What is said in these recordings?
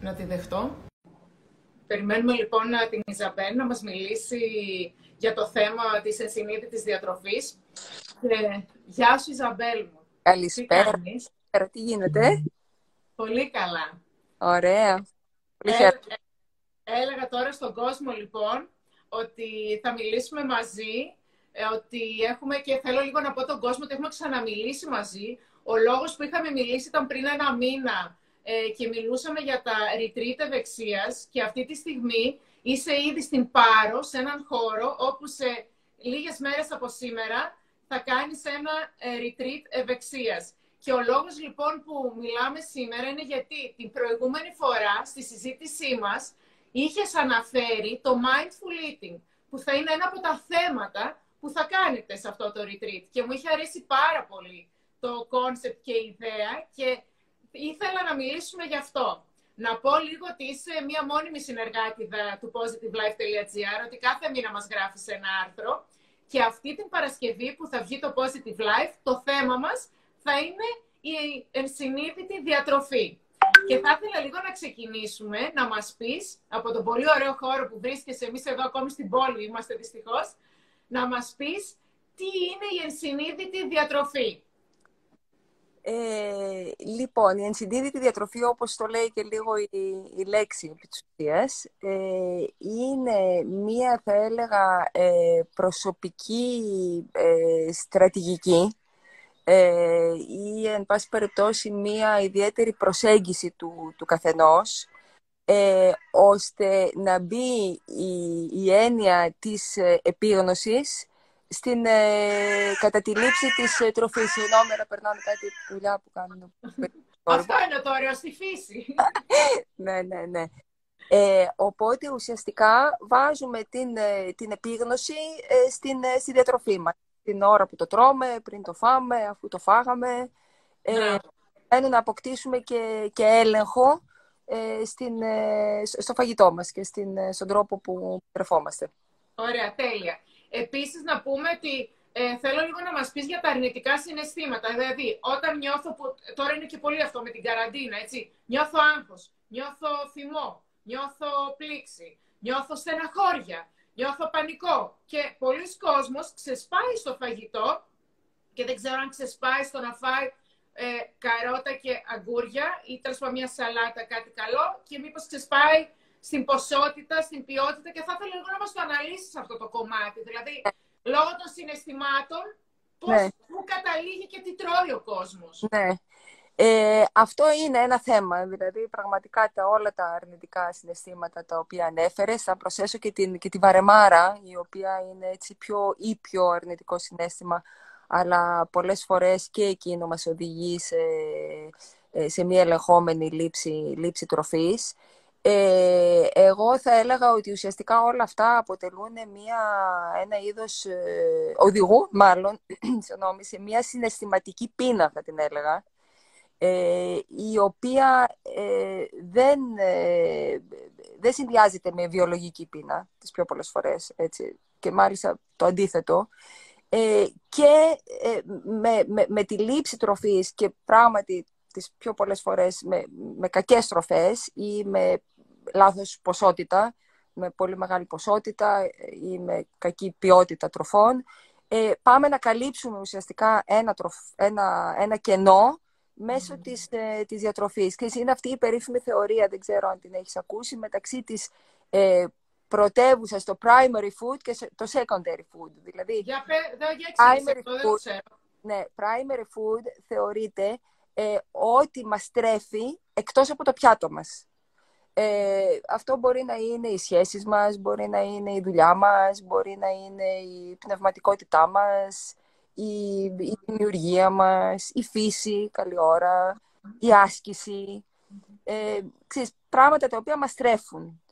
να τη δεχτώ. Περιμένουμε λοιπόν την Ιζαμπέλ να μας μιλήσει για το θέμα της ενσυνείδητης διατροφής. Και, γεια σου Ιζαμπέλ μου. Καλησπέρα. Τι, τι γίνεται; Πολύ καλά. Ωραία. Ε, ε, έλεγα τώρα στον κόσμο λοιπόν ότι θα μιλήσουμε μαζί, ε, ότι έχουμε και θέλω λίγο να πω τον κόσμο ότι έχουμε ξαναμιλήσει μαζί. Ο λόγος που είχαμε μιλήσει ήταν πριν ένα μήνα ε, και μιλούσαμε για τα retreat ευεξίας και αυτή τη στιγμή είσαι ήδη στην Πάρο, σε έναν χώρο όπου σε λίγες μέρες από σήμερα θα κάνεις ένα ε, retreat ευεξίας. Και ο λόγος λοιπόν που μιλάμε σήμερα είναι γιατί την προηγούμενη φορά στη συζήτησή μας είχες αναφέρει το mindful eating, που θα είναι ένα από τα θέματα που θα κάνετε σε αυτό το retreat. Και μου είχε αρέσει πάρα πολύ το concept και η ιδέα και ήθελα να μιλήσουμε γι' αυτό. Να πω λίγο ότι είσαι μία μόνιμη συνεργάτη του positivelife.gr, ότι κάθε μήνα μας γράφεις ένα άρθρο και αυτή την Παρασκευή που θα βγει το Positive Life, το θέμα μας θα είναι η ενσυνείδητη διατροφή. Και θα ήθελα λίγο να ξεκινήσουμε, να μας πεις, από τον πολύ ωραίο χώρο που βρίσκεσαι, εμείς εδώ ακόμη στην πόλη είμαστε δυστυχώς, να μας πεις τι είναι η ενσυνείδητη διατροφή. Ε, λοιπόν, η ενσυνείδητη διατροφή, όπως το λέει και λίγο η, η λέξη επί της ε, είναι μία, θα έλεγα, ε, προσωπική ε, στρατηγική. Ε, ή, εν πάση περιπτώσει, μία ιδιαίτερη προσέγγιση του, του καθενός, ε, ώστε να μπει η, η έννοια της επίγνωσης στην, ε, κατά τη λήψη της ε, τροφής. Συγγνώμη, να περνάνε κάτι δουλειά που κάνουν. Αυτό είναι το ωραίο στη φύση. ναι, ναι, ναι. Ε, οπότε ουσιαστικά βάζουμε την, ε, την επίγνωση ε, στην, στη διατροφή μας. Την ώρα που το τρώμε, πριν το φάμε, αφού το φάγαμε. Ε, να αποκτήσουμε και, και έλεγχο στην, στο φαγητό μας και στην, στον τρόπο που τρεφόμαστε. Ωραία, τέλεια. Επίσης να πούμε ότι ε, θέλω λίγο να μας πεις για τα αρνητικά συναισθήματα. Δηλαδή, όταν νιώθω, που, τώρα είναι και πολύ αυτό με την καραντίνα, έτσι, νιώθω άγχος, νιώθω θυμό, νιώθω πλήξη, νιώθω στεναχώρια, νιώθω πανικό. Και πολλοί κόσμος ξεσπάει στο φαγητό και δεν ξέρω αν ξεσπάει στο να φάει ε, καρότα και αγκούρια ή τέλος μια σαλάτα, κάτι καλό και μήπως ξεσπάει στην ποσότητα, στην ποιότητα και θα ήθελα λίγο να μας το αναλύσεις αυτό το κομμάτι. Δηλαδή, λόγω των συναισθημάτων, πώς, ναι. πού καταλήγει και τι τρώει ο κόσμος. Ναι. Ε, αυτό είναι ένα θέμα, δηλαδή πραγματικά τα, όλα τα αρνητικά συναισθήματα τα οποία ανέφερες, θα προσθέσω και την, και τη βαρεμάρα, η οποία είναι έτσι πιο ήπιο αρνητικό συνέστημα, αλλά πολλές φορές και εκείνο μας οδηγεί σε, ε, σε μια ελεγχόμενη λήψη, λήψη τροφής. Ε, εγώ θα έλεγα ότι ουσιαστικά όλα αυτά αποτελούν μια, ένα είδος ε, οδηγού, μάλλον, σε μια συναισθηματική πείνα, θα την έλεγα, ε, η οποία ε, δεν, δεν συνδυάζεται με βιολογική πείνα τις πιο πολλές φορές, έτσι, και μάλιστα το αντίθετο. και με, με, με τη λήψη τροφής και πράγματι τις πιο πολλές φορές με, με κακές τροφές ή με λάθος ποσότητα, με πολύ μεγάλη ποσότητα ή με κακή ποιότητα τροφών. Ε, πάμε να καλύψουμε ουσιαστικά ένα, ένα, ένα κενό μέσω mm. της, ε, της διατροφής. Και είναι αυτή η περίφημη θεωρία, δεν ξέρω αν την έχεις ακούσει, μεταξύ της ε, πρωτεύουσας το primary food και το secondary food. Δηλαδή, για, για primary food, ναι, primary food θεωρείται ε, ότι μας τρέφει εκτός από το πιάτο μας. Ε, αυτό μπορεί να είναι οι σχέσεις μας, μπορεί να είναι η δουλειά μας, μπορεί να είναι η πνευματικότητά μας, η, η δημιουργία μας, η φύση, καλή ώρα, η άσκηση. Ε, ξέρεις, πράγματα τα οποία μας τρέφουν.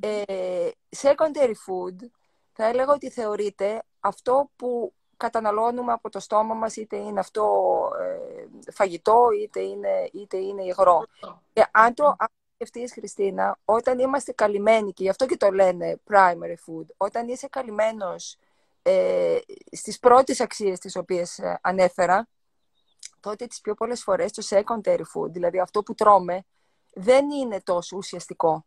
Ε, secondary food θα έλεγα ότι θεωρείται αυτό που καταναλώνουμε από το στόμα μας, είτε είναι αυτό ε, φαγητό, είτε είναι, είτε είναι υγρό. Και αν το, σκεφτείς, Χριστίνα, όταν είμαστε καλυμμένοι, και γι' αυτό και το λένε primary food, όταν είσαι καλυμμένος ε, στις πρώτες αξίες τις οποίες ε, ανέφερα, τότε τις πιο πολλές φορές το secondary food, δηλαδή αυτό που τρώμε, δεν είναι τόσο ουσιαστικό.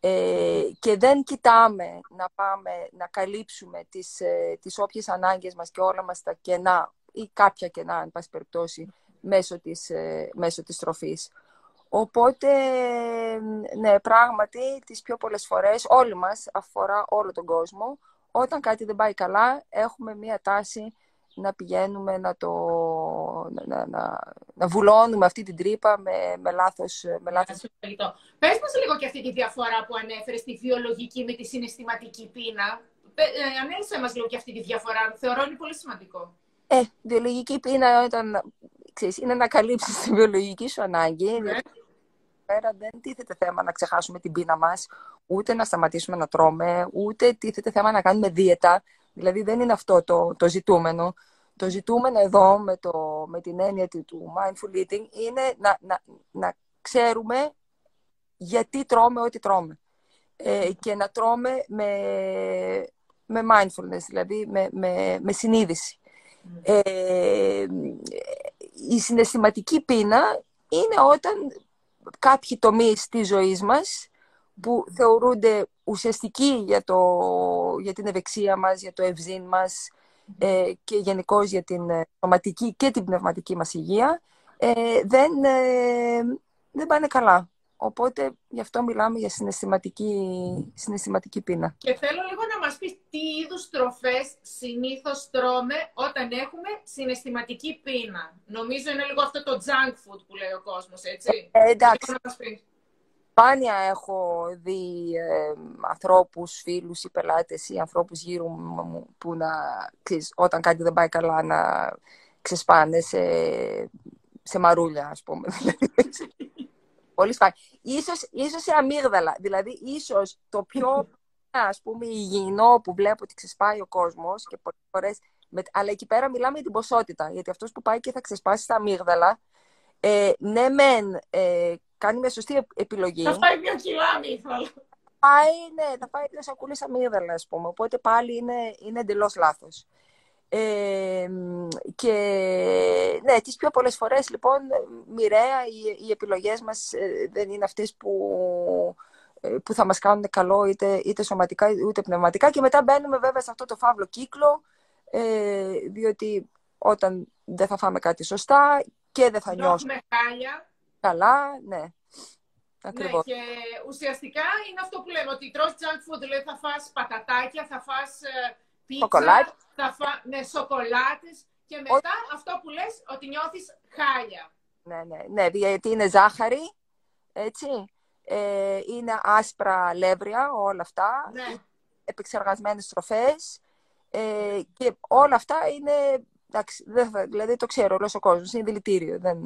Ε, και δεν κοιτάμε να πάμε να καλύψουμε τις, ε, τις όποιες ανάγκες μας και όλα μας τα κενά ή κάποια κενά, εν πάση περιπτώσει, μέσω της, ε, μέσω της τροφής. Οπότε, ναι, πράγματι, τις πιο πολλές φορές, όλοι μας, αφορά όλο τον κόσμο, όταν κάτι δεν πάει καλά, έχουμε μία τάση να πηγαίνουμε να, το, να, να, να βουλώνουμε αυτή την τρύπα με, με λάθος... Με λάθος... Πες μας λίγο και αυτή τη διαφορά που ανέφερες, τη βιολογική με τη συναισθηματική πείνα. Ε, ανέλησε μας λίγο και αυτή τη διαφορά, θεωρώ είναι πολύ σημαντικό. Ε, βιολογική πείνα όταν, ξέρεις, είναι να καλύψεις τη βιολογική σου ανάγκη. Ναι. Πέρα δεν τίθεται θέμα να ξεχάσουμε την πείνα μας, ούτε να σταματήσουμε να τρώμε, ούτε τίθεται θέμα να κάνουμε δίαιτα. Δηλαδή δεν είναι αυτό το, το ζητούμενο. Το ζητούμενο εδώ με, το, με την έννοια του mindful eating είναι να, να, να ξέρουμε γιατί τρώμε ό,τι τρώμε. Ε, και να τρώμε με, με mindfulness, δηλαδή με, με, με συνείδηση. Ε, η συναισθηματική πείνα είναι όταν κάποιοι τομείς της ζωής μας που θεωρούνται ουσιαστικοί για, το, για την ευεξία μας, για το ευζήν μας ε, και γενικώς για την ε, σωματική και την πνευματική μας υγεία, ε, δεν, ε, δεν πάνε καλά. Οπότε γι' αυτό μιλάμε για συναισθηματική, συναισθηματική πείνα. Και θέλω λίγο να μας πεις τι είδους τροφές συνήθως τρώμε όταν έχουμε συναισθηματική πείνα. Νομίζω είναι λίγο αυτό το junk food που λέει ο κόσμος, έτσι. Ε, εντάξει. Σπάνια έχω δει ε, ανθρώπους, φίλους ή πελάτες ή ανθρώπους γύρω μου που να, ξέρεις, όταν κάτι δεν πάει καλά να ξεσπάνε σε, σε μαρούλια, ας πούμε. Πολύ σπάνια. Ίσως, ίσως σε αμύγδαλα. Δηλαδή, ίσως το πιο ας πούμε, υγιεινό που βλέπω ότι ξεσπάει ο κόσμος και πολλές φορές, με, αλλά εκεί πέρα μιλάμε για την ποσότητα, γιατί αυτός που πάει και θα ξεσπάσει τα αμύγδαλα, ε, ναι μεν ε, κάνει μια σωστή επιλογή. Θα φάει δύο κιλά αμύγδαλα. Πάει, ναι, θα φάει δύο σακούλες αμύγδαλα, ας πούμε, οπότε πάλι είναι, είναι εντελώς λάθος. Ε, και ναι, τις πιο πολλές φορές λοιπόν μοιραία οι, οι επιλογές μας ε, δεν είναι αυτές που, ε, που θα μας κάνουν καλό είτε, είτε σωματικά είτε πνευματικά και μετά μπαίνουμε βέβαια σε αυτό το φαύλο κύκλο ε, διότι όταν δεν θα φάμε κάτι σωστά και δεν θα νιώσουμε χάλια. Καλά, ναι. Ακριβώς. Ναι, και ουσιαστικά είναι αυτό που λέμε, ότι τρως junk food, δηλαδή θα φας πατατάκια, θα φας πίτσα, θα φά... ναι, σοκολάτες και μετά αυτό που λες ότι νιώθεις χάλια. Ναι, ναι, ναι, γιατί είναι ζάχαρη, έτσι, ε, είναι άσπρα λεύρια, όλα αυτά, ναι. επεξεργασμένες τροφές ε, και όλα αυτά είναι Εντάξει, δεν θα, δηλαδή το ξέρω όλος ο κόσμος. Είναι δηλητήριο. Δεν...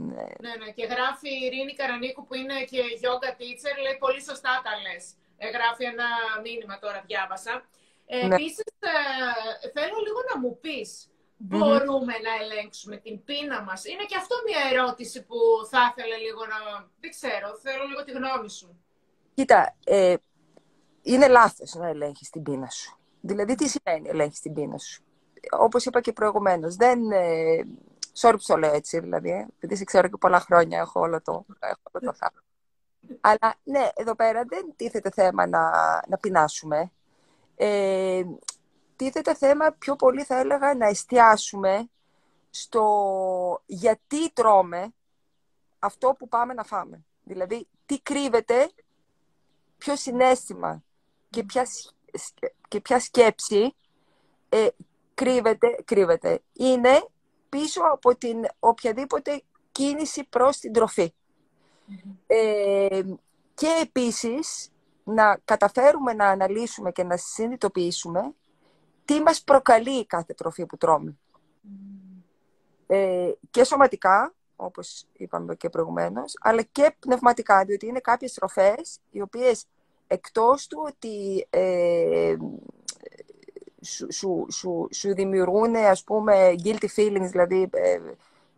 Ναι, ναι. Και γράφει η Ειρήνη Καρανίκου που είναι και yoga teacher. Λέει πολύ σωστά τα λες. Ε, γράφει ένα μήνυμα τώρα, διάβασα. Ε, ναι. Επίσης, ε, θέλω λίγο να μου πεις, μπορούμε να ελέγξουμε την πείνα μας; Είναι και αυτό μια ερώτηση που θα ήθελα λίγο να. Δεν ξέρω, θέλω λίγο τη γνώμη σου. Κοίτα, ε, είναι λάθος να ελέγχεις την πείνα σου. Δηλαδή, τι σημαίνει ελέγχεις την πείνα σου; Όπως είπα και προηγουμένως, δεν. Ε, sorry που το λέω έτσι, δηλαδή, ε, επειδή σε ξέρω και πολλά χρόνια έχω όλο το, έχω όλο το θέμα. Αλλά ναι, εδώ πέρα δεν τίθεται θέμα να, να πεινάσουμε ε, τίθεται θέμα πιο πολύ θα έλεγα να εστιάσουμε στο γιατί τρώμε αυτό που πάμε να φάμε. Δηλαδή, τι κρύβεται, ποιο συνέστημα και ποια, και ποια σκέψη ε, κρύβεται, κρύβεται. Είναι πίσω από την οποιαδήποτε κίνηση προς την τροφή. Ε, και επίσης, να καταφέρουμε να αναλύσουμε και να συνειδητοποιήσουμε τι μας προκαλεί κάθε τροφή που τρώμε. Ε, και σωματικά, όπως είπαμε και προηγουμένως, αλλά και πνευματικά, διότι είναι κάποιες τροφές οι οποίες εκτός του ότι ε, σου, σου, σου, σου, δημιουργούν, ας πούμε, guilty feelings, δηλαδή ε,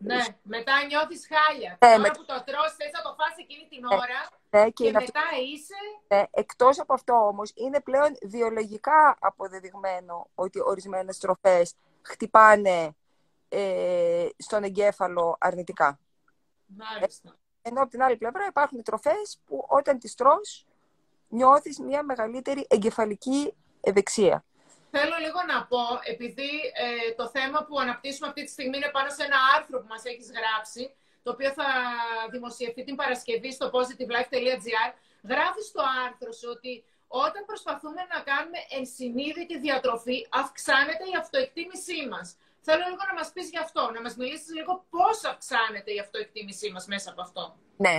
ναι, μετά νιώθεις χάλια. Ναι, Τώρα που το τρως, θες να το φας εκείνη την ναι, ώρα ναι, και, και μετά είσαι... Ναι, εκτός από αυτό όμως, είναι πλέον βιολογικά αποδεδειγμένο ότι ορισμένες τροφές χτυπάνε ε, στον εγκέφαλο αρνητικά. Μάλιστα. Ενώ από την άλλη πλευρά υπάρχουν τροφές που όταν τις τρως νιώθεις μια μεγαλύτερη εγκεφαλική ευεξία. Θέλω λίγο να πω, επειδή ε, το θέμα που αναπτύσσουμε αυτή τη στιγμή είναι πάνω σε ένα άρθρο που μας έχεις γράψει, το οποίο θα δημοσιευτεί την Παρασκευή στο positivelife.gr, γράφεις στο άρθρο σου ότι όταν προσπαθούμε να κάνουμε ενσυνείδητη διατροφή, αυξάνεται η αυτοεκτίμησή μας. Θέλω λίγο να μας πεις γι' αυτό, να μας μιλήσεις λίγο πώς αυξάνεται η αυτοεκτίμησή μας μέσα από αυτό. Ναι.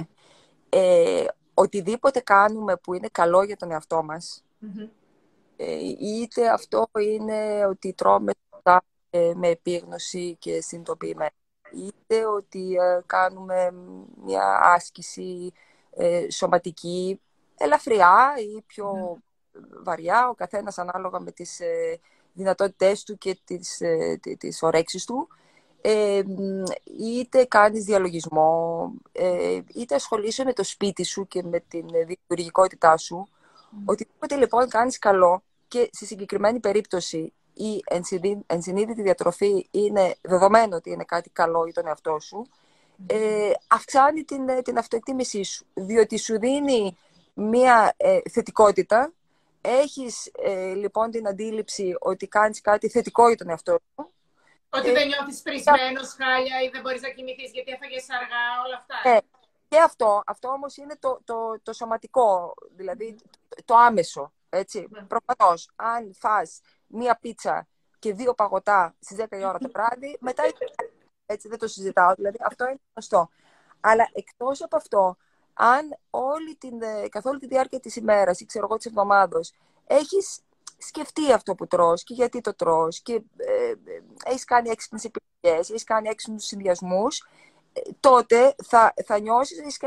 Ε, οτιδήποτε κάνουμε που είναι καλό για τον εαυτό μας, ε, είτε αυτό είναι ότι τρώμε με επίγνωση και συνειδητοποιημένα, είτε ότι ε, κάνουμε μια άσκηση ε, σωματική ελαφριά ή πιο βαριά, ο καθένας ανάλογα με τις ε, δυνατότητές του και τις, ε, τις ορέξεις του. Ε, είτε κάνεις διαλογισμό, ε, είτε ασχολείσαι με το σπίτι σου και με την δημιουργικότητά σου. Mm. Οτιδήποτε λοιπόν κάνεις καλό και στη συγκεκριμένη περίπτωση η ενσυνείδητη διατροφή είναι δεδομένο ότι είναι κάτι καλό για τον εαυτό σου, ε, αυξάνει την, την αυτοεκτίμησή σου, διότι σου δίνει μία ε, θετικότητα. Έχεις ε, λοιπόν την αντίληψη ότι κάνεις κάτι θετικό για τον εαυτό σου. Ότι δεν νιώθεις πρισμένος, χάλια ή δεν μπορείς να κοιμηθείς γιατί έφαγες αργά, όλα αυτά. Ε, και αυτό, αυτό όμως είναι το, το, το σωματικό, δηλαδή το, άμεσο. Έτσι. Ναι. Προφανώς, αν φας μία πίτσα και δύο παγωτά στις 10 η ώρα το βράδυ, μετά έτσι δεν το συζητάω, δηλαδή αυτό είναι γνωστό. Αλλά εκτός από αυτό, αν όλη την, ε, καθ' όλη τη διάρκεια της ημέρας ή ξέρω εγώ της εβδομάδος έχεις σκεφτεί αυτό που τρως και γιατί το τρως και ε, ε έχεις κάνει έξυπνες επιλογές, έχεις κάνει έξυπνους συνδυασμούς, ε, τότε θα, θα νιώσεις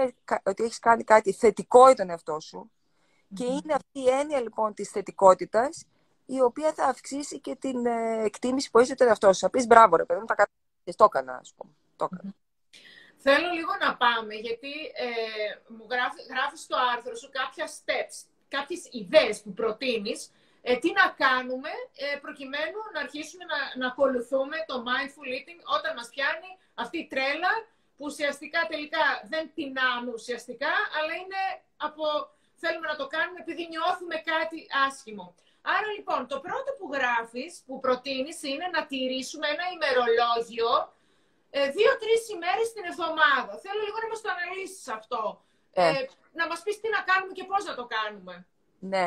ότι έχεις κάνει κάτι θετικό για τον εαυτό σου και είναι αυτή η έννοια λοιπόν της θετικότητας η οποία θα αυξήσει και την εκτίμηση που έχει για τον εαυτό σου. Θα πεις μπράβο ρε παιδί μου, τα το έκανα ας πούμε. Το έκανα. Θέλω λίγο να πάμε, γιατί ε, μου γράφει, γράφεις στο άρθρο σου κάποια steps, κάποιες ιδέες που προτείνεις, ε, τι να κάνουμε ε, προκειμένου να αρχίσουμε να, να ακολουθούμε το mindful eating όταν μας πιάνει αυτή η τρέλα που ουσιαστικά τελικά δεν πεινάμε ουσιαστικά, αλλά είναι από θέλουμε να το κάνουμε επειδή νιώθουμε κάτι άσχημο. Άρα λοιπόν, το πρώτο που γράφεις, που προτείνεις, είναι να τηρήσουμε ένα ημερολόγιο ε, δύο-τρεις ημέρες την εβδομάδα. Θέλω λίγο να μας το αναλύσεις αυτό. Ε. ε. να μας πεις τι να κάνουμε και πώς να το κάνουμε. Ναι.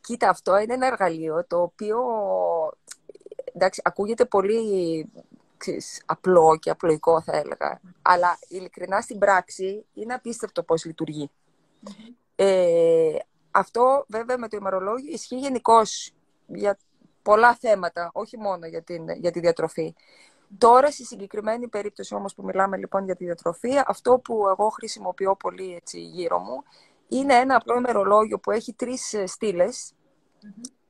Κοίτα, αυτό είναι ένα εργαλείο το οποίο εντάξει, ακούγεται πολύ ξέρεις, απλό και απλοϊκό θα έλεγα. Αλλά ειλικρινά στην πράξη είναι απίστευτο πώς Ε, αυτό βέβαια με το ημερολόγιο ισχύει γενικώ για πολλά θέματα, όχι μόνο για, την, για τη διατροφή. Τώρα, στη συγκεκριμένη περίπτωση όμως που μιλάμε λοιπόν για τη διατροφή, αυτό που εγώ χρησιμοποιώ πολύ έτσι, γύρω μου, είναι ένα απλό ημερολόγιο που έχει τρεις ε, στήλες.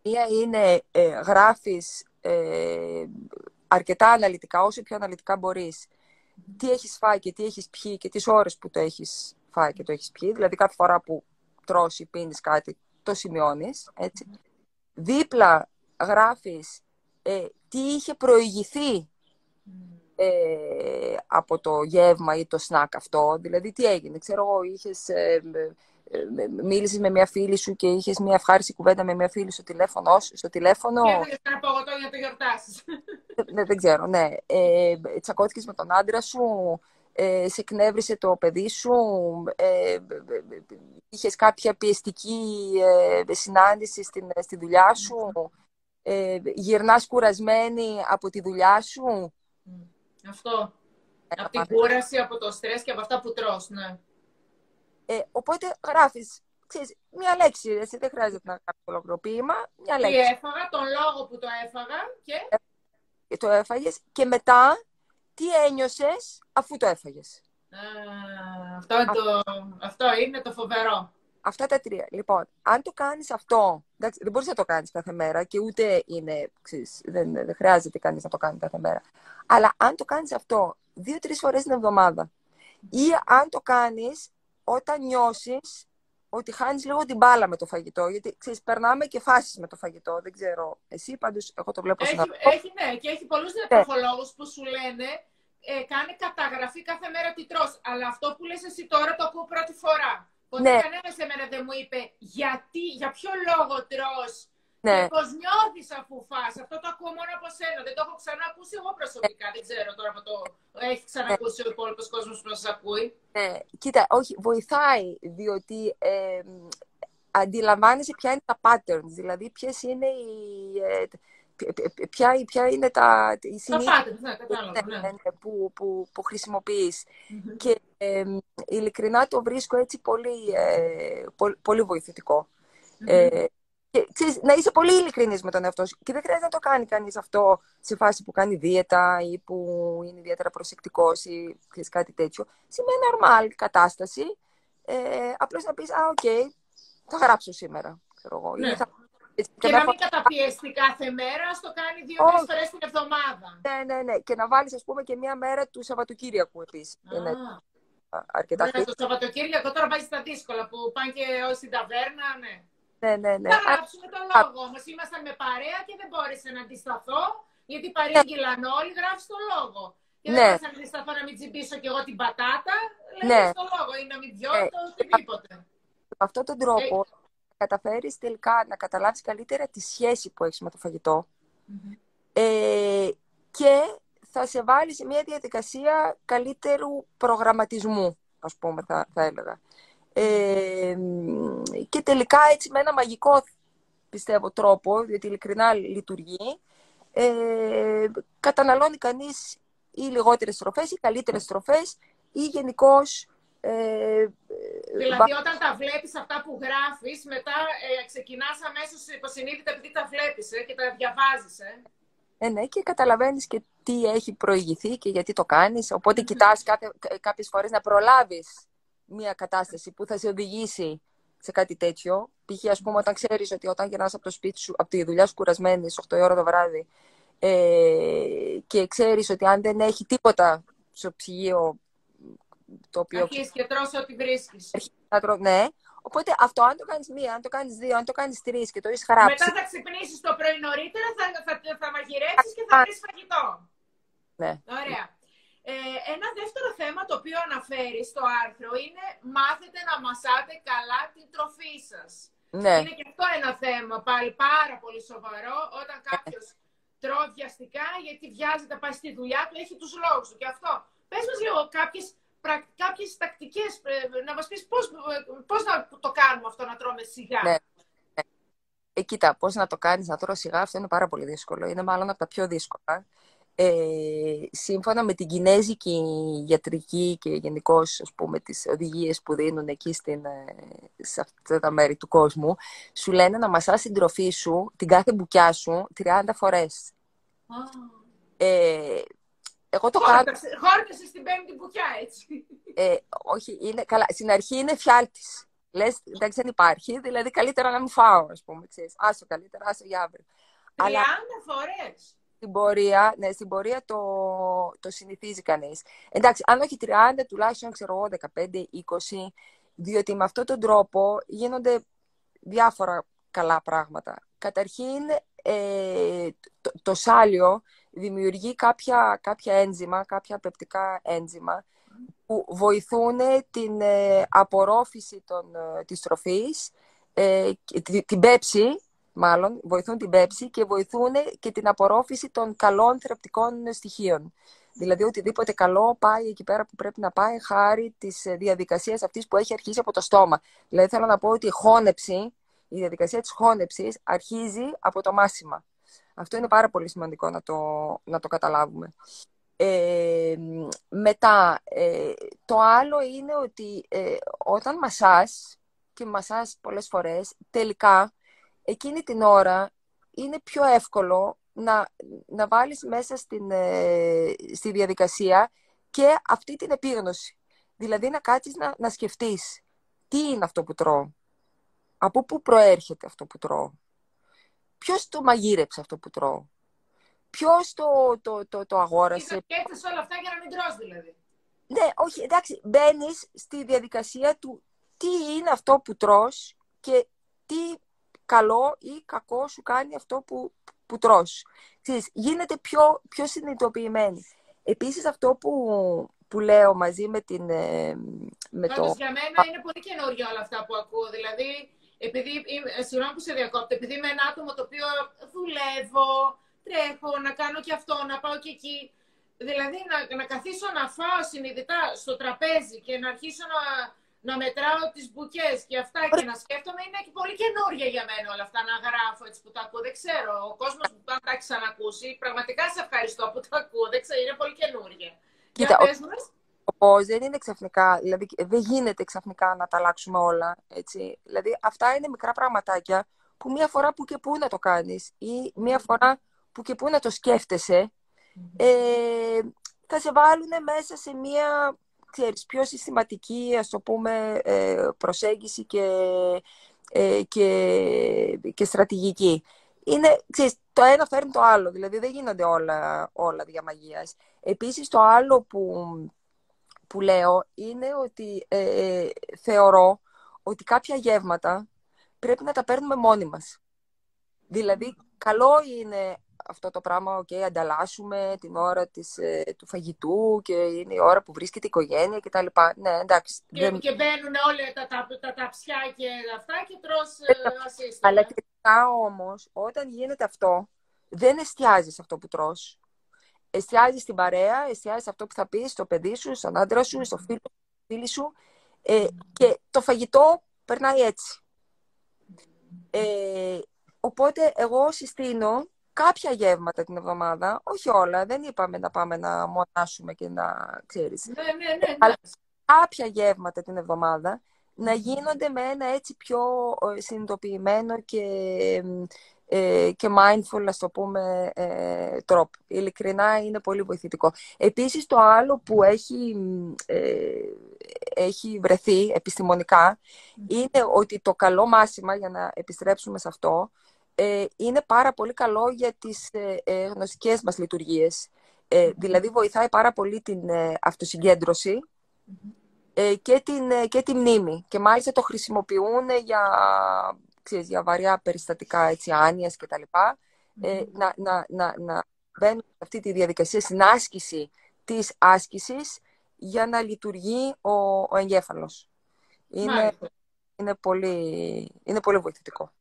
Μία είναι ε, γράφεις ε, αρκετά αναλυτικά, όσο πιο αναλυτικά μπορείς, τι έχεις φάει και τι έχεις πιει και τις ώρες που το έχεις φάει και το έχεις πιει. Δηλαδή κάθε φορά που τρως ή πίνεις κάτι, το σημειώνεις, έτσι. Δίπλα γράφεις ε, τι είχε προηγηθεί ε, από το γεύμα ή το σνακ αυτό. Δηλαδή, τι έγινε. Ξέρω εγώ, είχες, ε, ε, μίλησες με μια φίλη σου και είχες μια ευχάριστη κουβέντα με μια φίλη στο τηλέφωνο. Στο τηλέφωνο... Και έφαγες ένα παγωτό για να το γιορτάσεις. Ναι, δεν ξέρω, ναι. Ε, τσακώθηκες με τον άντρα σου, ε, σε εκνεύρισε το παιδί σου, ε, είχες κάποια πιεστική ε, συνάντηση στην, στη δουλειά σου, ε, γυρνάς κουρασμένη από τη δουλειά σου; Αυτό. από την κούραση, από το στρες και από αυτά που τρως, ναι. Ε, οπότε γράφεις, ξέρεις, μία λέξη, εσύ δεν χρειάζεται να κάνεις ολόκληρο ποίημα, μία λέξη. Τι έφαγα, τον λόγο που το έφαγα και... Ε, το έφαγες και μετά τι ένιωσες αφού το έφαγες; αυτό, είναι το, αυτό είναι το φοβερό. Αυτά τα τρία. Λοιπόν, αν το κάνεις αυτό, εντάξει, δεν μπορείς να το κάνεις κάθε μέρα και ούτε είναι, ξέρεις, δεν, δεν χρειάζεται κανείς να το κάνει κάθε μέρα. Αλλά αν το κάνεις αυτό δύο-τρεις φορές την εβδομάδα ή αν το κάνεις όταν νιώσεις ότι χάνεις λίγο την μπάλα με το φαγητό, γιατί ξέρεις, περνάμε και φάσεις με το φαγητό, δεν ξέρω. Εσύ πάντως, εγώ το βλέπω έχει, έχει, ναι, και έχει πολλούς διατροφολόγους που σου λένε ε, κάνε καταγραφή κάθε μέρα τι τρως. Αλλά αυτό που λες εσύ τώρα το ακούω πρώτη φορά. Ποτέ ναι. κανένας σε μένα δεν μου είπε γιατί, για ποιο λόγο τρως; Ναι. και πώς νιώθεις αφού φας. Αυτό το ακούω μόνο από σένα. Δεν το έχω ξανακούσει εγώ προσωπικά. Δεν ξέρω τώρα αν το έχει ξανακούσει ο υπόλοιπος κόσμος που σας ακούει. Ναι, κοίτα, όχι, βοηθάει διότι ε, αντιλαμβάνεσαι ποια είναι τα patterns, δηλαδή ποιες είναι οι, ε, ποια, ποια είναι τα, οι συνήθειες ναι, ναι. ναι, που, που, που χρησιμοποιείς. Mm-hmm. Και ε, ειλικρινά το βρίσκω έτσι πολύ, ε, πολύ, πολύ βοηθητικό. Mm-hmm. Ε, και, ξέρεις, να είσαι πολύ ειλικρινής με τον εαυτό σου. Και δεν χρειάζεται να το κάνει κανείς αυτό σε φάση που κάνει δίαιτα ή που είναι ιδιαίτερα προσεκτικός ή ξέρεις, κάτι τέτοιο. Σημαίνει normal κατάσταση. Ε, Απλώς να πεις, Α, ok, okay, θα γράψω σήμερα. Ξέρω εγώ. Ναι. Θα και, να μην καταπιέσει κάθε μέρα, ας το κάνει δύο-τρει φορές την εβδομάδα. Ναι, ναι, ναι. Και να βάλεις, ας πούμε, και μία μέρα του Σαββατοκύριακου επίσης. Είναι αρκετά ναι, Το Σαββατοκύριακο τώρα πάει στα δύσκολα που πάνε και έξω στην ταβέρνα, ναι. Ναι, ναι, ναι. Θα γράψουμε το λόγο όμως. Ήμασταν με παρέα και δεν μπόρεσα να αντισταθώ, γιατί παρήγγειλαν όλοι, γράφει το λόγο. Και δεν ναι. να αντισταθώ να μην τσιμπήσω κι εγώ την πατάτα, λέει ναι. το λόγο ή να μην διώξω, ναι. οτιδήποτε. Με αυτόν τον τρόπο, ε, καταφέρεις τελικά να καταλάβεις καλύτερα τη σχέση που έχεις με το φαγητο ε, και θα σε βάλει σε μια διαδικασία καλύτερου προγραμματισμού, ας πούμε, θα, θα έλεγα. Ε, και τελικά έτσι με ένα μαγικό, πιστεύω, τρόπο, διότι ειλικρινά λειτουργεί, ε, καταναλώνει κανείς ή λιγότερες τροφές ή καλύτερες τροφές ή γενικώς ε, δηλαδή, όταν τα βλέπεις αυτά που γράφεις, μετά ε, ξεκινάς αμέσως υποσυνείδητα επειδή τα βλέπεις ε, και τα διαβάζεις. Ε. Ε, ναι, και καταλαβαίνεις και τι έχει προηγηθεί και γιατί το κάνεις. Οπότε mm-hmm. κοιτάς κάποιες φορές να προλάβεις μια κατάσταση που θα σε οδηγήσει σε κάτι τέτοιο. Π.χ. ας πούμε όταν ξέρεις ότι όταν γυρνάς από το σπίτι σου, από τη δουλειά σου κουρασμένης, 8 ώρα το βράδυ ε, και ξέρεις ότι αν δεν έχει τίποτα στο ψυγείο το οποίο... Αρχίζεις και τρως ό,τι βρίσκεις. Ναι. Οπότε αυτό, αν το κάνεις μία, αν το κάνεις δύο, αν το κάνεις τρεις και το έχεις γράψει... Μετά θα ξυπνήσεις το πρωί νωρίτερα, θα, θα, θα μαγειρέψεις και θα βρεις φαγητό. Ναι. Ωραία. Ε, ένα δεύτερο θέμα το οποίο αναφέρεις στο άρθρο είναι μάθετε να μασάτε καλά την τροφή σας. Ναι. Είναι και αυτό ένα θέμα πάλι πάρα πολύ σοβαρό όταν κάποιος τρώει βιαστικά γιατί βιάζεται να πάει στη δουλειά του, έχει τους λόγους του. Και αυτό. Πες μας λίγο κάποιες κάποιες τακτικές, ε, να μας πεις πώς, ε, πώς να το κάνουμε αυτό, να τρώμε σιγά. Ναι. Ε, κοίτα, πώς να το κάνεις να τρώω σιγά, αυτό είναι πάρα πολύ δύσκολο. Είναι μάλλον από τα πιο δύσκολα. Ε, σύμφωνα με την κινέζικη ιατρική και γενικώς ας πούμε τις οδηγίες που δίνουν εκεί στην, ε, σε αυτά τα μέρη του κόσμου σου λένε να μασάς την τροφή σου, την κάθε μπουκιά σου 30 φορές. Ε, εγώ το κάνω. Χόρτασε στην πέμπτη μπουκιά, έτσι. Ε, όχι, είναι, καλά. Στην αρχή είναι φιάλτης. Λες, εντάξει, δεν υπάρχει. Δηλαδή, καλύτερα να μην φάω, ας πούμε. Ξέρεις. Άσο καλύτερα, άσο για αύριο. 30 φορές. Στην πορεία, ναι, στην πορεία το, το συνηθίζει κανείς. Εντάξει, αν όχι 30, τουλάχιστον ξέρω εγώ 15, 20, διότι με αυτόν τον τρόπο γίνονται διάφορα καλά πράγματα. Καταρχήν, ε, το, το σάλιο δημιουργεί κάποια, κάποια ένζημα, κάποια πεπτικά ένζημα που βοηθούν την ε, απορρόφηση των, ε, της τροφής, ε, την πέψη, μάλλον, βοηθούν την πέψη και βοηθούν και την απορρόφηση των καλών θρεπτικών στοιχείων. Δηλαδή οτιδήποτε καλό πάει εκεί πέρα που πρέπει να πάει χάρη της διαδικασίας αυτής που έχει αρχίσει από το στόμα. Δηλαδή θέλω να πω ότι η χώνεψη, η διαδικασία της χώνεψης αρχίζει από το μάσιμα. Αυτό είναι πάρα πολύ σημαντικό να το, να το καταλάβουμε. Ε, μετά, ε, το άλλο είναι ότι ε, όταν μασάς και μασάς πολλές φορές, τελικά εκείνη την ώρα είναι πιο εύκολο να, να βάλεις μέσα στην, ε, στη διαδικασία και αυτή την επίγνωση. Δηλαδή να κάτσεις να, να σκεφτείς τι είναι αυτό που τρώω, από πού προέρχεται αυτό που τρώω, Ποιος το μαγείρεψε αυτό που τρώω; Ποιος το, το, το, το αγόρασε; Και όλα αυτά για να μην τρως δηλαδή. Ναι, όχι, εντάξει, μπαίνεις στη διαδικασία του τι είναι αυτό που τρως και τι καλό ή κακό σου κάνει αυτό που, που τρως. Ξέρεις, γίνεται πιο, πιο συνειδητοποιημένη. Επίσης αυτό που, που λέω μαζί με την... ε, Με Πάντως, το... για μένα είναι πολύ καινούργια όλα αυτά που ακούω. Δηλαδή, επειδή, είμαι- ε, συγγνώμη που σε διακόπτω, επειδή είμαι ένα άτομο το οποίο δουλεύω, τρέχω, να κάνω και αυτό, να πάω και εκεί. Δηλαδή, να, να καθίσω να φάω συνειδητά στο τραπέζι και να αρχίσω να, να μετράω τις μπουκές και αυτά και να σκέφτομαι, είναι και πολύ καινούργια για μένα όλα αυτά, να γράφω έτσι που τα ακούω. Δεν ξέρω, ο κόσμος που τα έχει ξανακούσει, πραγματικά σε ευχαριστώ που τα ακούω, δεν ξέρω, είναι πολύ καινούργια. Κοίτα, Για πες μας. Πώς δεν είναι ξαφνικά, δηλαδή δεν γίνεται ξαφνικά να τα αλλάξουμε όλα, έτσι. Δηλαδή αυτά είναι μικρά πραγματάκια που μία φορά που και που να το κάνεις ή μία φορά που και που να το σκέφτεσαι, ε, θα σε βάλουν μέσα σε μία, ξέρεις, πιο συστηματική, ας το πούμε, ε, προσέγγιση και, ε, και, και στρατηγική. Είναι, ξέρεις, το ένα φέρνει το άλλο, δηλαδή δεν γίνονται όλα, όλα δια μαγείας. Επίσης το άλλο που, που λέω είναι ότι ε, θεωρώ ότι κάποια γεύματα πρέπει να τα παίρνουμε μόνοι μας. Δηλαδή, καλό είναι αυτό το πράγμα, ok, ανταλλάσσουμε την ώρα της, ε, του φαγητού και είναι η ώρα που βρίσκεται η οικογένεια κτλ. Ναι, εντάξει. Και, δεν- και μπαίνουν όλα τα, τα, τα, ταψιά και αυτά και τρως ε, ασύστομα. Αλλά τελικά όμως, όταν γίνεται αυτό, δεν εστιάζεις αυτό που τρως. Εστιάζεις στην παρέα, εστιάζεις αυτό που θα πεις στο παιδί σου, στον άντρα σου, στο φίλο σου, στη φίλη σου. Ε, και το φαγητό περνάει έτσι. Ε, οπότε εγώ συστήνω κάποια γεύματα την εβδομάδα, όχι όλα, δεν είπαμε να πάμε να μονάσουμε και να ξέρεις. Ναι, ναι, ναι. Αλλά- εντάξει. κάποια γεύματα την εβδομάδα να γίνονται με ένα έτσι πιο ε, συνειδητοποιημένο και, ε, και mindful, ας το πούμε, ε, τρόπο. Ειλικρινά είναι πολύ βοηθητικό. Επίσης, το άλλο που έχει, ε, έχει βρεθεί επιστημονικά είναι ότι το καλό μάσημα, για να επιστρέψουμε σε αυτό, ε, είναι πάρα πολύ καλό για τις ε, ε, γνωστικές μας λειτουργίες. Ε, δηλαδή, βοηθάει πάρα πολύ την ε, αυτοσυγκέντρωση ε, και, την, ε, και τη μνήμη. Και μάλιστα το χρησιμοποιούν για, ξέρεις, για βαριά περιστατικά έτσι, άνοιας και τα λοιπά. Ε, να, να, να, να μπαίνουν σε αυτή τη διαδικασία, στην άσκηση της άσκησης για να λειτουργεί ο, ο εγκέφαλος. Είναι, Μάλιστα. είναι, πολύ, είναι πολύ βοηθητικό.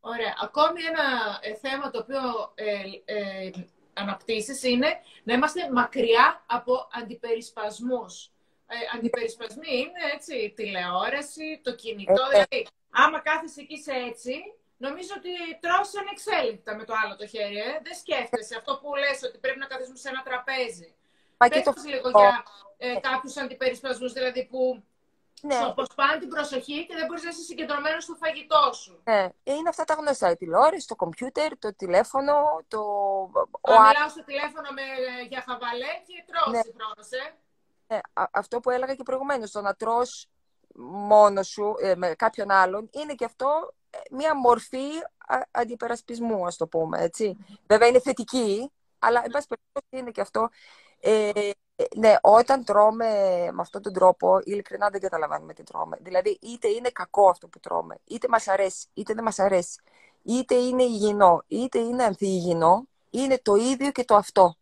Ωραία. Ακόμη ένα ε, θέμα το οποίο ε, ε, αναπτύσσεις είναι να είμαστε μακριά από αντιπερισπασμούς. Ε, αντιπερισπασμοί είναι έτσι, τηλεόραση, το κινητό. Ε, ε. Δηλαδή, άμα κάθεσαι εκεί σε έτσι, νομίζω ότι τρως ανεξέλεγκτα με το άλλο το χέρι. Ε. Δεν σκέφτεσαι αυτό που λες ότι πρέπει να καθίσουμε σε ένα τραπέζι. Μα και Πες το μας λίγο φαγητό. για ε, κάποιους αντιπερισπασμούς, δηλαδή που Ναι, σου αποσπάνε την προσοχή και δεν μπορείς να είσαι συγκεντρωμένος στο φαγητό σου. ναι. Είναι αυτά τα γνωστά. Η τηλεόραση, το κομπιούτερ, το τηλέφωνο, το... ο Να α- μιλάω στο τηλέφωνο με, για χαβαλέ και τρώω Ναι. συγχρόνως, ε. Ναι, α- αυτό που έλεγα και προηγουμένως, το να τρως μόνος σου ε, με κάποιον άλλον, είναι και αυτό ε, μία μορφή α- αντιπερασπισμού, ας το πούμε, έτσι. Βέβαια είναι θετική, αλλά εν πάση περιπτώσει είναι και αυτό. Ε, ε, ναι, όταν τρώμε με αυτόν τον τρόπο, ειλικρινά δεν καταλαβαίνουμε τι τρώμε. Δηλαδή, είτε είναι κακό αυτό που τρώμε, είτε μας αρέσει, είτε δεν μας αρέσει, είτε είναι υγιεινό, είτε είναι ανθιυγιεινό, είναι το ίδιο και το αυτό.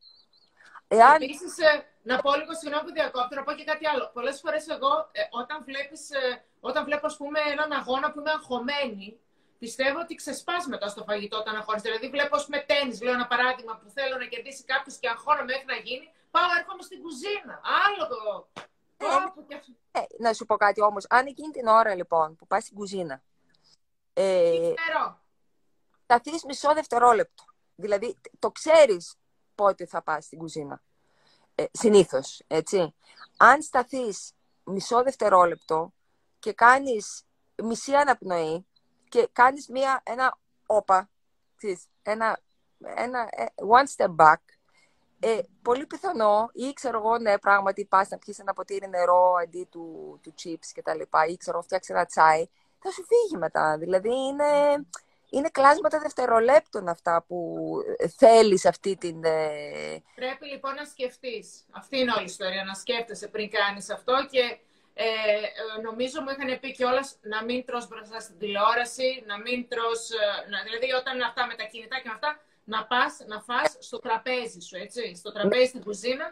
Εάν Επίσης, ε, να πω λίγο συγγνώμη που διακόπτω, να πω και κάτι άλλο. Πολλές φορές εγώ, ε, όταν, βλέπεις, ε, όταν βλέπω, ας πούμε, έναν αγώνα που είμαι αγχωμένη, πιστεύω ότι ξεσπάς μετά στο φαγητό όταν αγχώνεσαι. Δηλαδή, βλέπω, ας πούμε, τέννις, λέω ένα παράδειγμα που θέλω να κερδίσει κάποιος και αγχώνομαι μέχρι να γίνει, πάω, έρχομαι στην κουζίνα. Άλλο το... Ε, Όπου και αυτό. Ε, να σου πω κάτι όμως. Αν εκείνη την ώρα λοιπόν που πας στην κουζίνα ε, Νερό. σταθείς μισό δευτερόλεπτο. Δηλαδή το ξέρεις πότε θα πας στην κουζίνα. Ε, συνήθως, έτσι. Αν σταθείς μισό δευτερόλεπτο και κάνεις μισή αναπνοή και κάνεις μία, ένα όπα, ξέρεις, ένα, ένα ε, one step back, ε, πολύ πιθανό ή ξέρω εγώ, ναι, πράγματι πας να πιεις ένα ποτήρι νερό αντί του, του chips και τα λοιπά ή ξέρω φτιάξεις ένα τσάι, θα σου φύγει μετά. Δηλαδή είναι, είναι κλάσματα δευτερολέπτων αυτά που θέλεις αυτή την... ε, Πρέπει λοιπόν να σκεφτείς. Αυτή είναι όλη η ιστορία, να σκέφτεσαι πριν κάνεις αυτό και ε, ε, νομίζω μου είχαν πει κιόλας να μην τρως μπροστά στην τηλεόραση, να μην τρως, ε, να, δηλαδή όταν είναι αυτά με τα κινητά και με αυτά, να πας να φας στο τραπέζι σου, έτσι, στο τραπέζι στην κουζίνα.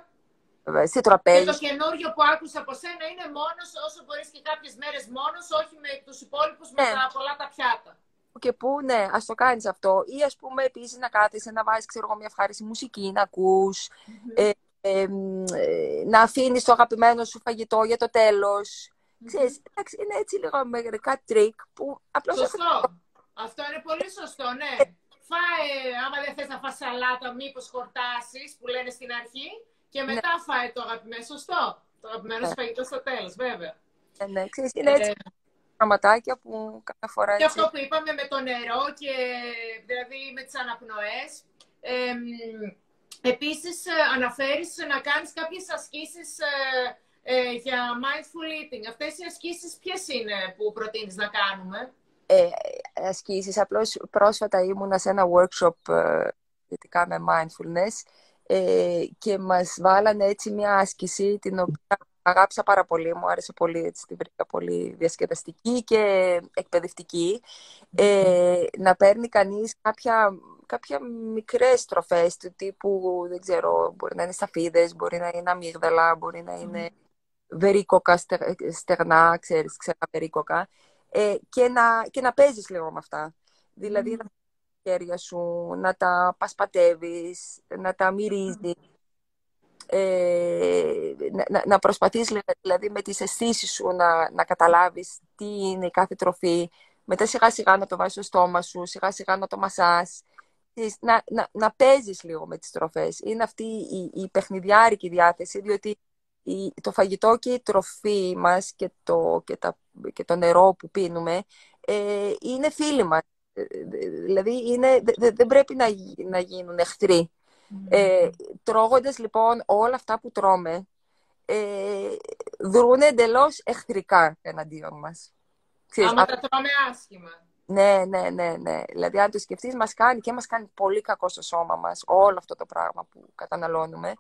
σε τραπέζι. Και το καινούριο που άκουσα από σένα είναι μόνος, όσο μπορείς και κάποιες μέρες μόνος, όχι με τους υπόλοιπους με Ναι. τα πολλά τα πιάτα. Και που ναι, ας το κάνεις αυτό. Ή ας πούμε επίσης να κάθεσαι να βάζεις ξέρω εγώ, μια ευχάριστη μουσική, να ακούς, ε, ε, μ, ε, να αφήνεις το αγαπημένο σου φαγητό για το τέλος. Ξέρεις, εντάξει, είναι έτσι λίγο μερικά τρικ που απλώς Σωστό. Αυτό είναι πολύ σωστό, ναι. Φάε, άμα δεν θες να φας σαλάτα, μήπως χορτάσεις, που λένε στην αρχή, και Ναι. μετά φάε το αγαπημένο. Σωστό. Το αγαπημένο σου φαγητό στο τέλος, βέβαια. ε, ναι, ξέρεις, είναι έτσι Ε, πραγματάκια που κάθε φορά Και έτσι, αυτό που είπαμε με το νερό και δηλαδή με τις αναπνοές. Ε, μ, επίσης ε, αναφέρεις να κάνεις κάποιες ασκήσεις ε, ε, για mindful eating. Αυτές οι ασκήσεις ποιες είναι που προτείνεις να κάνουμε; ε, ασκήσεις. Απλώς πρόσφατα ήμουνα σε ένα workshop ε, σχετικά με mindfulness ε, και μας βάλανε έτσι μια άσκηση την οποία αγάπησα πάρα πολύ, μου άρεσε πολύ, έτσι, τη βρήκα πολύ διασκεδαστική και εκπαιδευτική. Ε, να παίρνει κανείς κάποια, κάποια μικρές τροφές του τύπου, δεν ξέρω, μπορεί να είναι σταφίδες, μπορεί να είναι αμύγδαλα, μπορεί να είναι βερίκοκα, στε- στερνά, ξέρεις, ξέρα βερίκοκα, ε, και, να, και να παίζεις λίγο με αυτά. Δηλαδή, Μμμ. να τα χέρια σου, να τα πασπατεύεις, να τα μυρίζεις, ε, να, να, να προσπαθείς δηλαδή με τις αισθήσεις σου να, να καταλάβεις τι είναι η κάθε τροφή, μετά σιγά σιγά να το βάζεις στο στόμα σου, σιγά σιγά να το μασάς, Ξέρεις, να, να, να παίζεις λίγο με τις τροφές. Είναι αυτή η, η παιχνιδιάρικη διάθεση, διότι η, το φαγητό και η τροφή μας και το, και τα, και το νερό που πίνουμε ε, είναι φίλοι μας. Ε, Δηλαδή είναι, δε- δε- δεν πρέπει να, γι- να γίνουν εχθροί. Ε, τρώγοντας λοιπόν όλα αυτά που τρώμε, ε, δρούν εντελώς εχθρικά εναντίον μας. Ξέρεις, Άμα α- τα τρώμε άσχημα. ναι, ναι, ναι, ναι. Δηλαδή, αν το σκεφτείς, μας κάνει και μας κάνει πολύ κακό στο σώμα μας όλο αυτό το πράγμα που καταναλώνουμε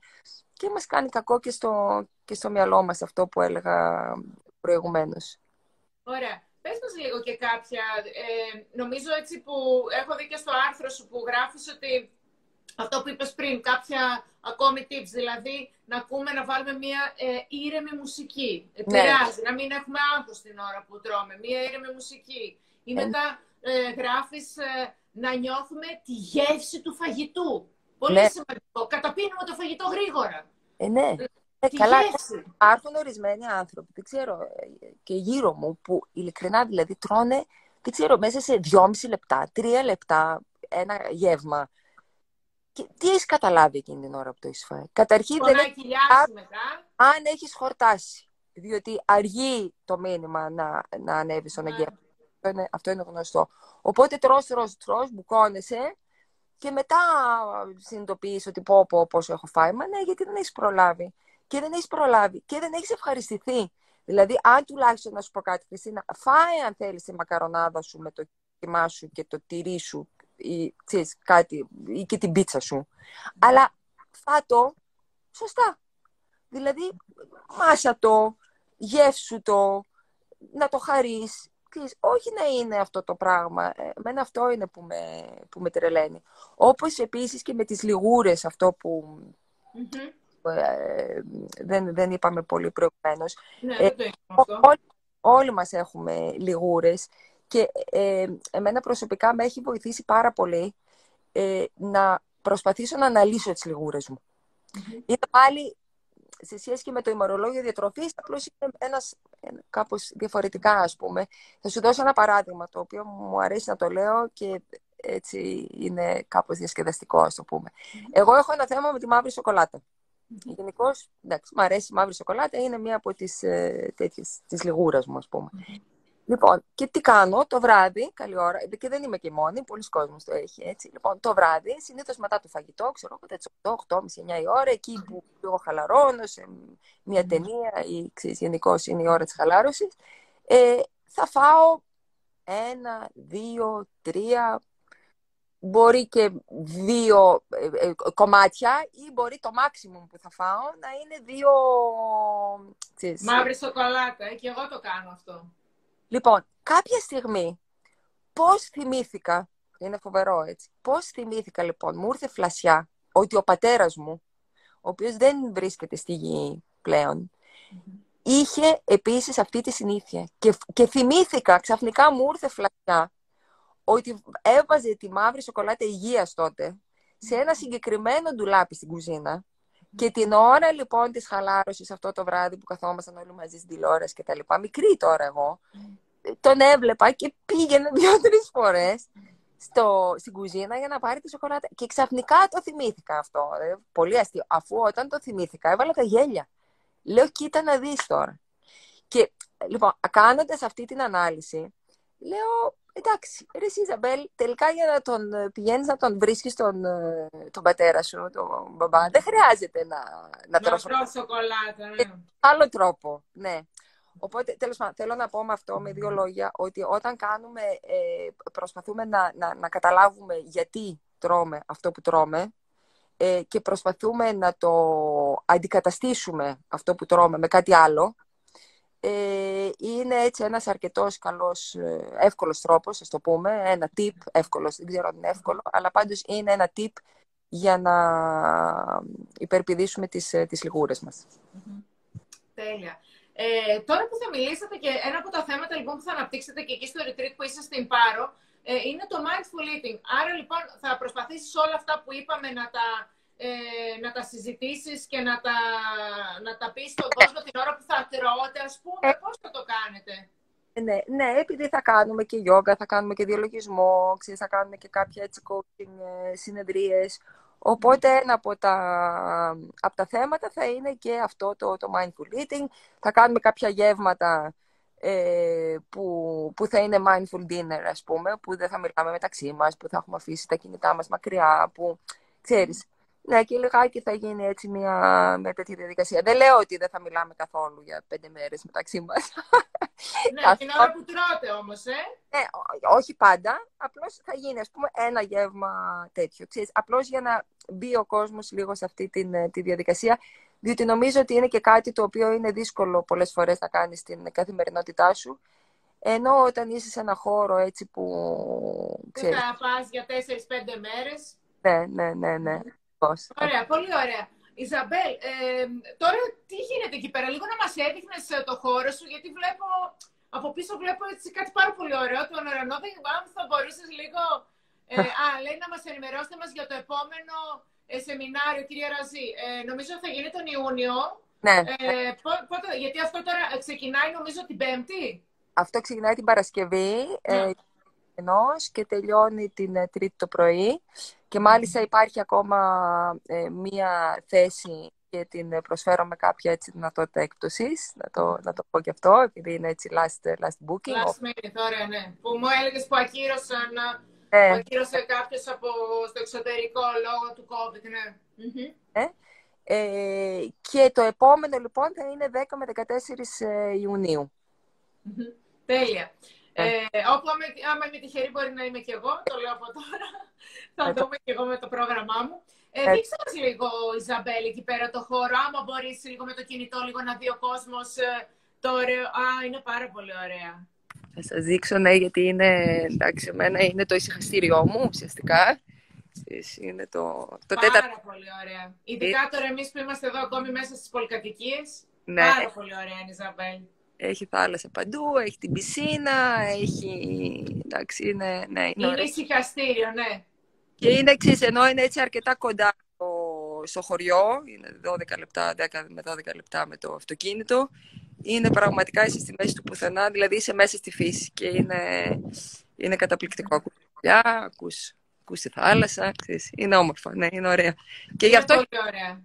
και μας κάνει κακό και στο, και στο μυαλό μας αυτό που έλεγα προηγουμένως. Ωραία. Πες μας λίγο και κάποια, ε, νομίζω έτσι που έχω δει και στο άρθρο σου που γράφεις ότι αυτό που είπες πριν, κάποια ακόμη tips, δηλαδή να ακούμε, να βάλουμε μια ε, ήρεμη μουσική. Επηρεάζει, να μην έχουμε άγχος την ώρα που τρώμε, μια ήρεμη μουσική. Ή Ε, μετά ε, γράφεις ε, να νιώθουμε τη γεύση του φαγητού. Πολύ Ναι. σημαντικό. Καταπίνουμε το φαγητό γρήγορα. Ε, ναι. Ε, Τη καλά, γεύση. υπάρχουν ορισμένοι άνθρωποι, δεν ξέρω, ε, και γύρω μου, που ειλικρινά δηλαδή τρώνε, δεν ξέρω, μέσα σε δυόμιση λεπτά, τρία λεπτά ένα γεύμα. Και τι έχεις καταλάβει εκείνη την ώρα που το έχεις φάει; Καταρχήν δεν Πονάει κοιλιάσει μετά. αν έχεις χορτάσει. Διότι αργεί το μήνυμα να, να ανέβεις στον Ναι. εγκέφαλο. Αυτό είναι, αυτό είναι γνωστό. Οπότε τρως, τρως, τρως, μπουκώνεσαι και μετά συνειδητοποιείς ότι πω, πω, πόσο έχω φάει. Μα ναι, γιατί δεν έχεις προλάβει. Και δεν έχεις προλάβει. Και δεν έχεις ευχαριστηθεί. Δηλαδή, αν τουλάχιστον να σου πω κάτι, Χριστίνα, φάε αν θέλεις τη μακαρονάδα σου με το κιμά σου και το τυρί σου ή, ξέρεις, κάτι, ή και την πίτσα σου. Αλλά φάτο σωστά. Δηλαδή, μάσα το, γεύσου το, να το χαρείς. Ξέρεις, όχι να είναι αυτό το πράγμα. Ε, Εμένα αυτό είναι που με, που με τρελαίνει. Όπως επίσης και με τις λιγούρες, αυτό που Μμμ. ε, δεν, δεν είπαμε πολύ προηγουμένως. Ναι, Ε, δεν το είπαμε Ό- αυτό. Όλοι, όλοι μας έχουμε λιγούρες και ε, εμένα προσωπικά με έχει βοηθήσει πάρα πολύ ε, να προσπαθήσω να αναλύσω τις λιγούρες μου. Μμμ. Είναι πάλι σε σχέση και με το ημερολόγιο διατροφής, απλώς είναι ένας ένα- κάπως διαφορετικά, ας πούμε. Θα σου δώσω ένα παράδειγμα, το οποίο μου αρέσει να το λέω και έτσι είναι κάπως διασκεδαστικό, ας το πούμε. Εγώ έχω ένα θέμα με τη μαύρη σοκολάτα. Γενικώς, εντάξει, μου αρέσει η μαύρη σοκολάτα, είναι μία από τις ε, τέτοιες, της λιγούρας μου, ας πούμε. Λοιπόν, και τι κάνω το βράδυ, καλή ώρα, και δεν είμαι και η μόνη, πολλοί κόσμος το έχει έτσι. Λοιπόν, το βράδυ, συνήθως μετά το φαγητό, ξέρω εγώ, τις 8, 8.30, 9 η ώρα, εκεί που λίγο χαλαρώνω σε μια ταινία ή ξέρεις, γενικώς είναι η ώρα της χαλάρωσης, ε, θα φάω ένα, δύο, τρία, μπορεί και δύο ε, ε, κομμάτια ή μπορεί το maximum που θα φάω να είναι δύο... Ξέρεις, Μαύρη σοκολάτα, ε, και εγώ το κάνω αυτό. Λοιπόν, κάποια στιγμή, πώς θυμήθηκα, είναι φοβερό έτσι, πώς θυμήθηκα λοιπόν, μου ήρθε φλασιά ότι ο πατέρας μου, ο οποίος δεν βρίσκεται στη γη πλέον, είχε επίσης αυτή τη συνήθεια. Και, και θυμήθηκα, ξαφνικά μου ήρθε φλακιά, ότι έβαζε τη μαύρη σοκολάτα υγείας τότε σε ένα συγκεκριμένο ντουλάπι στην κουζίνα και την ώρα λοιπόν της χαλάρωσης αυτό το βράδυ που καθόμασταν όλοι μαζί στην τηλεόραση και τα λοιπά, μικρή τώρα εγώ, τον έβλεπα και πήγαινε δύο-τρεις φορές στο, στην κουζίνα για να πάρει τη σοκολάτα. Και ξαφνικά το θυμήθηκα αυτό. Ε, πολύ αστείο. Αφού όταν το θυμήθηκα έβαλα τα γέλια. Λέω κοίτα να δεις τώρα. Και λοιπόν, κάνοντας αυτή την ανάλυση, λέω εντάξει, ρε Ιζαμπέλ, τελικά για να τον ε, πηγαίνεις να τον βρίσκεις τον, ε, τον πατέρα σου, τον μπαμπά, δεν χρειάζεται να, να, να σοκολάτα, ναι. Άλλο τρόπο, ναι. Οπότε, τέλος πάντων, θέλω να πω με αυτό με δύο λόγια, ότι όταν κάνουμε, ε, προσπαθούμε να, να, να καταλάβουμε γιατί τρώμε αυτό που τρώμε ε, και προσπαθούμε να το αντικαταστήσουμε αυτό που τρώμε με κάτι άλλο, ε, είναι έτσι ένας αρκετός καλός, ε, εύκολος τρόπος, ας το πούμε, ένα tip, εύκολος, δεν ξέρω αν είναι εύκολο, αλλά πάντως είναι ένα tip για να υπερπηδήσουμε τις, ε, τις λιγούρες μας. Τέλεια. Ε, τώρα που θα μιλήσετε και ένα από τα θέματα λοιπόν, που θα αναπτύξετε και εκεί στο retreat που είσαι στην Πάρο, ε, είναι το mindful eating. Άρα λοιπόν θα προσπαθήσεις όλα αυτά που είπαμε να τα ε, να τα συζητήσεις και να τα, να τα πεις στον κόσμο την ώρα που θα τρώτε, ας πούμε, ε, πώς θα το κάνετε; Ναι, ναι, επειδή θα κάνουμε και γιόγκα, θα κάνουμε και διαλογισμό, ξέρεις, θα κάνουμε και κάποια έτσι coaching ε, συνεδρίες. Οπότε ένα από τα, από τα θέματα θα είναι και αυτό το, το mindful eating. Θα κάνουμε κάποια γεύματα ε, που, που θα είναι mindful dinner, ας πούμε, που δεν θα μιλάμε μεταξύ μας, που θα έχουμε αφήσει τα κινητά μας μακριά, που, ξέρεις, ναι, και λιγάκι θα γίνει έτσι μια, μια τέτοια διαδικασία. Δεν λέω ότι δεν θα μιλάμε καθόλου για πέντε μέρες μεταξύ μας. Ναι, την ώρα που τρώτε όμως, ε. Ναι, όχι πάντα. Απλώς θα γίνει, ας πούμε, ένα γεύμα τέτοιο. Απλώς για να μπει ο κόσμος λίγο σε αυτή τη, ε, τη διαδικασία. Διότι νομίζω ότι είναι και κάτι το οποίο είναι δύσκολο πολλές φορές να κάνεις στην καθημερινότητά σου. Ενώ όταν είσαι σε ένα χώρο έτσι που. Ξέρεις, θα πα για 4-5 μέρες. Ναι, ναι, ναι, ναι. Ωραία, πολύ ωραία. Ιζαμπέλ, ε, τώρα τι γίνεται εκεί πέρα, λίγο να μας έδειχνες ε, το χώρο σου, γιατί βλέπω, από πίσω βλέπω έτσι κάτι πάρα πολύ ωραίο, τον ουρανό, δεν αν θα μπορούσες λίγο, ε, α, λέει να μας ενημερώσετε μας για το επόμενο ε, σεμινάριο, κυρία Ραζή, ε, νομίζω θα γίνει τον Ιούνιο. Ναι. Ε, πότε, γιατί αυτό τώρα ξεκινάει νομίζω την Πέμπτη. Αυτό ξεκινάει την Παρασκευή. Ναι. Ε, και τελειώνει την ε, Τρίτη το πρωί. Και μάλιστα υπάρχει ακόμα ε, μία θέση και την ε, προσφέρω με κάποια έτσι δυνατότητα έκπτωσης, να το, να το πω και αυτό, επειδή είναι έτσι last, last booking. Last minute, ωραία, ναι. Που μου έλεγες που ακύρωσαν, ε. που ακύρωσε κάποιος από στο εξωτερικό λόγω του COVID, ναι. Ε, ε, και το επόμενο λοιπόν θα είναι 10 με 14 Ιουνίου. Τέλεια. Ε, όπου άμα, άμα είμαι τυχερή μπορεί να είμαι και εγώ, το λέω από τώρα. Θα ε, δούμε και εγώ με το πρόγραμμά μου. Ε, ε. δείξτε μας λίγο, Ιζαμπέλ, εκεί πέρα το χώρο. Άμα μπορείς λίγο με το κινητό λίγο να δει ο κόσμος ε, το ωραίο. Α, είναι πάρα πολύ ωραία. Θα σας δείξω, ναι, γιατί είναι, εντάξει, εμένα είναι το ησυχαστήριό μου, ουσιαστικά. Είναι το, το πάρα τέταρτο. πολύ ωραία. Ειδικά τώρα εμείς που είμαστε εδώ ακόμη μέσα στις πολυκατοικίες. Ναι. Πάρα πολύ ωραία, Ιζαμπέλ έχει θάλασσα παντού, έχει την πισίνα, έχει... Εντάξει, είναι... Ναι, είναι, είναι ησυχαστήριο, ναι. Και είναι εξή, ενώ είναι έτσι αρκετά κοντά στο, χωριό, είναι 12 λεπτά, 10 με 12 λεπτά με το αυτοκίνητο, είναι πραγματικά είσαι στη μέση του πουθενά, δηλαδή είσαι μέσα στη φύση και είναι, είναι καταπληκτικό. Ακούς δουλειά, ακούς, ακούς τη θάλασσα, ξέρεις, είναι όμορφα, ναι, είναι ωραία. Και είναι γι' αυτό... πολύ ωραία.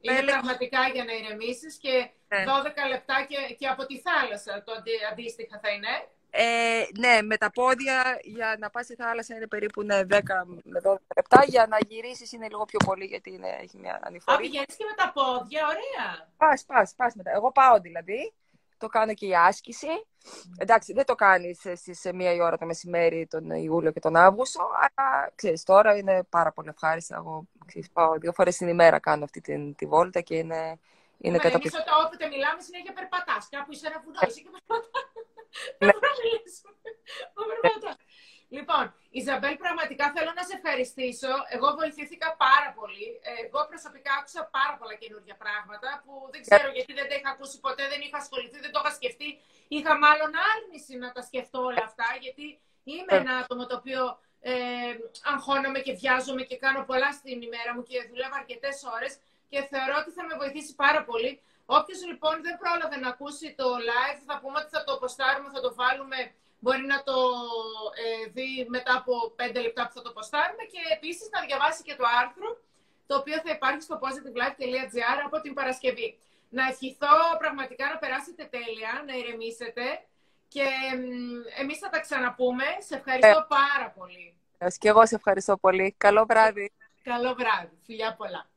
Είναι πραγματικά για να ηρεμήσεις και 12 ναι. λεπτά και, και από τη θάλασσα το αντίστοιχα θα είναι. Ε, ναι, με τα πόδια για να πας στη θάλασσα είναι περίπου ναι, 10 με 12 λεπτά. Για να γυρίσεις είναι λίγο πιο πολύ γιατί είναι, έχει μια ανηφορία. Α, πηγαίνεις και με τα πόδια, ωραία. Πας, πας, πας μετά. Εγώ πάω δηλαδή. Το κάνω και η άσκηση. Εντάξει, δεν το κάνεις στις μία η ώρα το μεσημέρι τον Ιούλιο και τον Αύγουστο, αλλά ξέρεις, τώρα είναι πάρα πολύ ευχάριστα. Εγώ ξέρεις, πάω δύο φορές την ημέρα κάνω αυτή τη, τη βόλτα και είναι, είναι καταπληκτικό. Εμείς όποτε μιλάμε συνέχεια περπατάς. Κάπου είσαι ένα βουνό, είσαι και περπατάς. Ναι. Λοιπόν, Ιζαμπέλ, πραγματικά θέλω να σε ευχαριστήσω. Εγώ βοηθήθηκα πάρα πολύ. Εγώ προσωπικά άκουσα πάρα πολλά καινούργια πράγματα που δεν ξέρω γιατί δεν τα είχα ακούσει ποτέ, δεν είχα ασχοληθεί, δεν το είχα σκεφτεί. Είχα μάλλον άρνηση να τα σκεφτώ όλα αυτά, γιατί είμαι ένα άτομο το οποίο ε, αγχώνομαι και βιάζομαι και κάνω πολλά στην ημέρα μου και δουλεύω αρκετές ώρες και θεωρώ ότι θα με βοηθήσει πάρα πολύ. Όποιος λοιπόν δεν πρόλαβε να ακούσει το live, θα πούμε ότι θα το αποστάρουμε, θα το βάλουμε μπορεί να το ε, δει μετά από πέντε λεπτά που θα το ποστάρουμε και επίσης να διαβάσει και το άρθρο το οποίο θα υπάρχει στο positivelife.gr από την Παρασκευή. Να ευχηθώ πραγματικά να περάσετε τέλεια, να ηρεμήσετε και εμείς θα τα ξαναπούμε. Σε ευχαριστώ ε, πάρα πολύ. Και εγώ σε ευχαριστώ πολύ. Καλό βράδυ. Καλό βράδυ. Φιλιά πολλά.